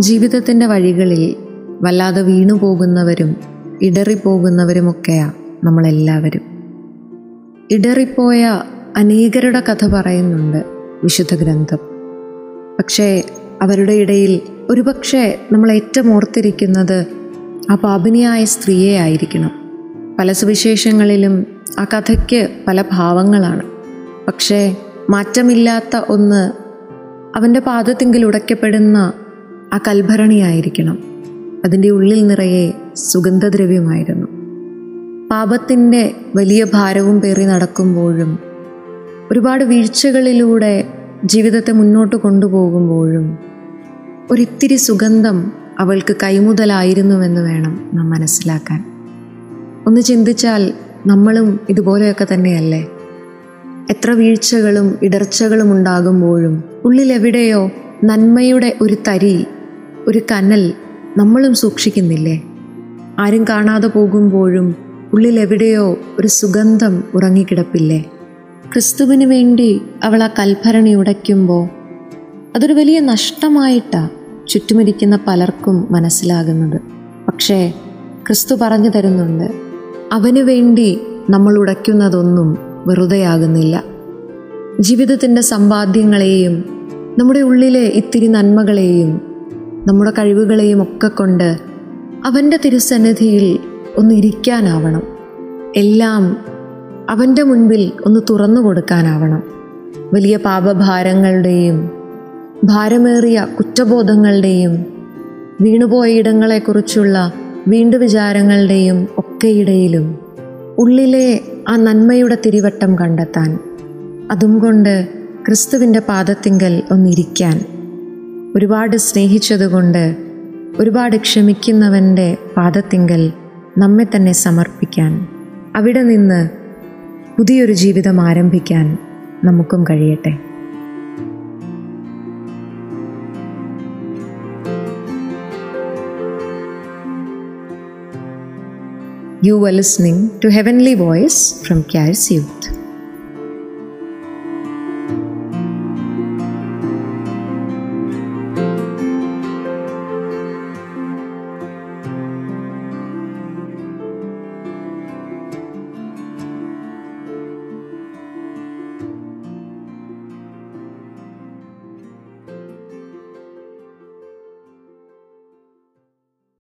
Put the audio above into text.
ജീവിതത്തിന്റെ വഴികളിൽ വല്ലാതെ വീണു പോകുന്നവരും ഇടറിപ്പോകുന്നവരുമൊക്കെയാണ് നമ്മളെല്ലാവരും. ഇടറിപ്പോയ അനേകരുടെ കഥ പറയുന്നുണ്ട് വിശുദ്ധ ഗ്രന്ഥം. പക്ഷേ അവരുടെ ഇടയിൽ ഒരുപക്ഷെ നമ്മൾ ഏറ്റവും ഓർത്തിരിക്കുന്നത് ആ പാപിനിയായ സ്ത്രീയെ ആയിരിക്കണം. പല സുവിശേഷങ്ങളിലും ആ കഥയ്ക്ക് പല ഭാവങ്ങളാണ്. പക്ഷേ മാറ്റമില്ലാത്ത ഒന്ന് അവന്റെ പാദത്തിങ്കിൽ ഉടയ്ക്കപ്പെടുന്ന ആ കൽഭരണിയായിരിക്കണം. അതിന്റെ ഉള്ളിൽ നിറയെ സുഗന്ധദ്രവ്യമായിരുന്നു. പാപത്തിന്റെ വലിയ ഭാരവും പേറി നടക്കുമ്പോഴും ഒരുപാട് വീഴ്ചകളിലൂടെ ജീവിതത്തെ മുന്നോട്ട് കൊണ്ടുപോകുമ്പോഴും ഒരിത്തിരി സുഗന്ധം അവൾക്ക് കൈമുതലായിരുന്നുവെന്ന് വേണം നാം മനസ്സിലാക്കാൻ. ഒന്ന് ചിന്തിച്ചാൽ നമ്മളും ഇതുപോലെയൊക്കെ തന്നെയല്ലേ? എത്ര വീഴ്ചകളും ഇടർച്ചകളും ഉണ്ടാകുമ്പോഴും ഉള്ളിലെവിടെയോ നന്മയുടെ ഒരു തരി ഒരു കനൽ നമ്മളും സൂക്ഷിക്കുന്നില്ലേ? ആരും കാണാതെ പോകുമ്പോഴും ഉള്ളിൽ എവിടെയോ ഒരു സുഗന്ധം ഉറങ്ങിക്കിടപ്പില്ലേ? ക്രിസ്തുവിന് വേണ്ടി അവൾ ആ കൽഭരണി ഉടയ്ക്കുമ്പോൾ അതൊരു വലിയ നഷ്ടമായിട്ടാണ് ചുറ്റുമിരിക്കുന്ന പലർക്കും മനസ്സിലാകുന്നത്. പക്ഷേ ക്രിസ്തു പറഞ്ഞു തരുന്നുണ്ട് അവന് വേണ്ടി നമ്മൾ ഉടയ്ക്കുന്നതൊന്നും വെറുതെയാകുന്നില്ല. ജീവിതത്തിന്റെ സമ്പാദ്യങ്ങളെയും നമ്മുടെ ഉള്ളിലെ ഇത്തിരി നന്മകളെയും നമ്മുടെ കഴിവുകളെയും ഒക്കെ കൊണ്ട് അവന്റെ തിരുസന്നിധിയിൽ ഒന്ന് ഇരിക്കാനാവണം. എല്ലാം അവന്റെ മുൻപിൽ ഒന്ന് തുറന്നു കൊടുക്കാനാവണം. വലിയ പാപഭാരങ്ങളുടെയും ഭാരമേറിയ കുറ്റബോധങ്ങളുടെയും വീണുപോയ ഇടങ്ങളെക്കുറിച്ചുള്ള വീണ്ടു വിചാരങ്ങളുടെയും ഒക്കെയിടയിലും ഉള്ളിലെ ആ നന്മയുടെ തിരിവട്ടം കണ്ടെത്താൻ. അതും കൊണ്ട് ക്രിസ്തുവിന്റെ പാദത്തിങ്കൽ ഒന്നിരിക്കാൻ. ഒരുപാട് സ്നേഹിച്ചതുകൊണ്ട് ഒരുപാട് ക്ഷമിക്കുന്നവന്റെ പാദത്തിങ്കൽ നമ്മെ തന്നെ സമർപ്പിക്കാൻ അവിടെ നിന്ന് പുതിയൊരു ജീവിതം ആരംഭിക്കാൻ നമുക്കും കഴിയട്ടെ You were listening to Heavenly Voice from Caris Youth.